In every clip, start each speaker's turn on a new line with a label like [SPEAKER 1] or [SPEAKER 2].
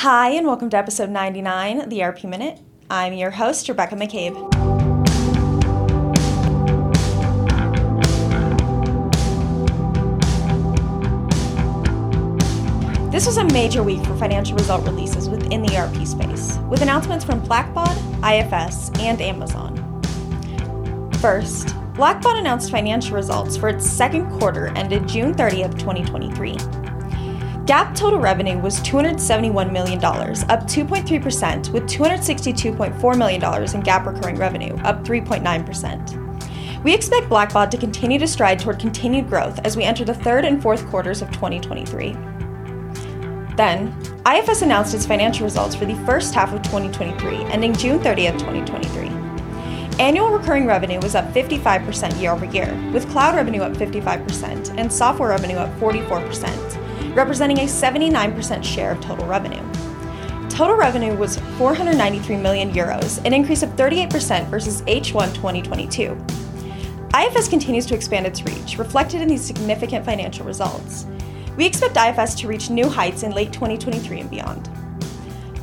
[SPEAKER 1] Hi, and welcome to episode 99 the ERP Minute. I'm your host, Rebecca McCabe. This was a major week for financial result releases within the ERP space, with announcements from Blackbaud, IFS, and Amazon. First, Blackbaud announced financial results for its second quarter ended June 30th, 2023. GAAP total revenue was $271 million, up 2.3%, with $262.4 million in GAAP recurring revenue, up 3.9%. We expect Blackbaud to continue to stride toward continued growth as we enter the third and fourth quarters of 2023. Then, IFS announced its financial results for the first half of 2023, ending June 30th, 2023. Annual recurring revenue was up 55% year over year, with cloud revenue up 55% and software revenue up 44% representing a 79% share of total revenue. Total revenue was 493 million euros, an increase of 38% versus H1 2022. IFS continues to expand its reach, reflected in these significant financial results. We expect IFS to reach new heights in late 2023 and beyond.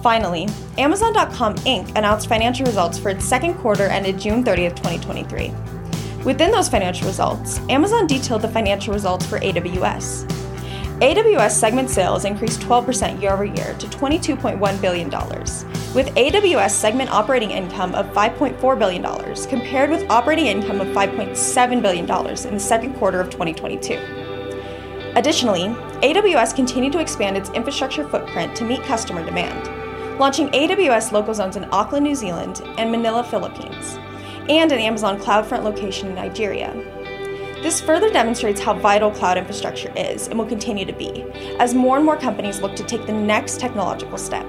[SPEAKER 1] Finally, Amazon.com Inc. announced financial results for its second quarter ended June 30th, 2023. Within those financial results, Amazon detailed the financial results for AWS. AWS segment sales increased 12% year over year to $22.1 billion, with AWS segment operating income of $5.4 billion, compared with operating income of $5.7 billion in the second quarter of 2022. Additionally, AWS continued to expand its infrastructure footprint to meet customer demand, launching AWS local zones in Auckland, New Zealand, and Manila, Philippines, and an Amazon CloudFront location in Nigeria, this further demonstrates how vital cloud infrastructure is and will continue to be, as more and more companies look to take the next technological step.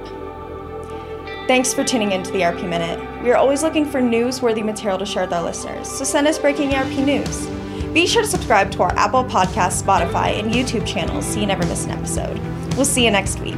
[SPEAKER 1] Thanks for tuning in to the ERP Minute. We are always looking for newsworthy material to share with our listeners, so send us breaking ERP news. Be sure to subscribe to our Apple Podcast, Spotify, and YouTube channels so you never miss an episode. We'll see you next week.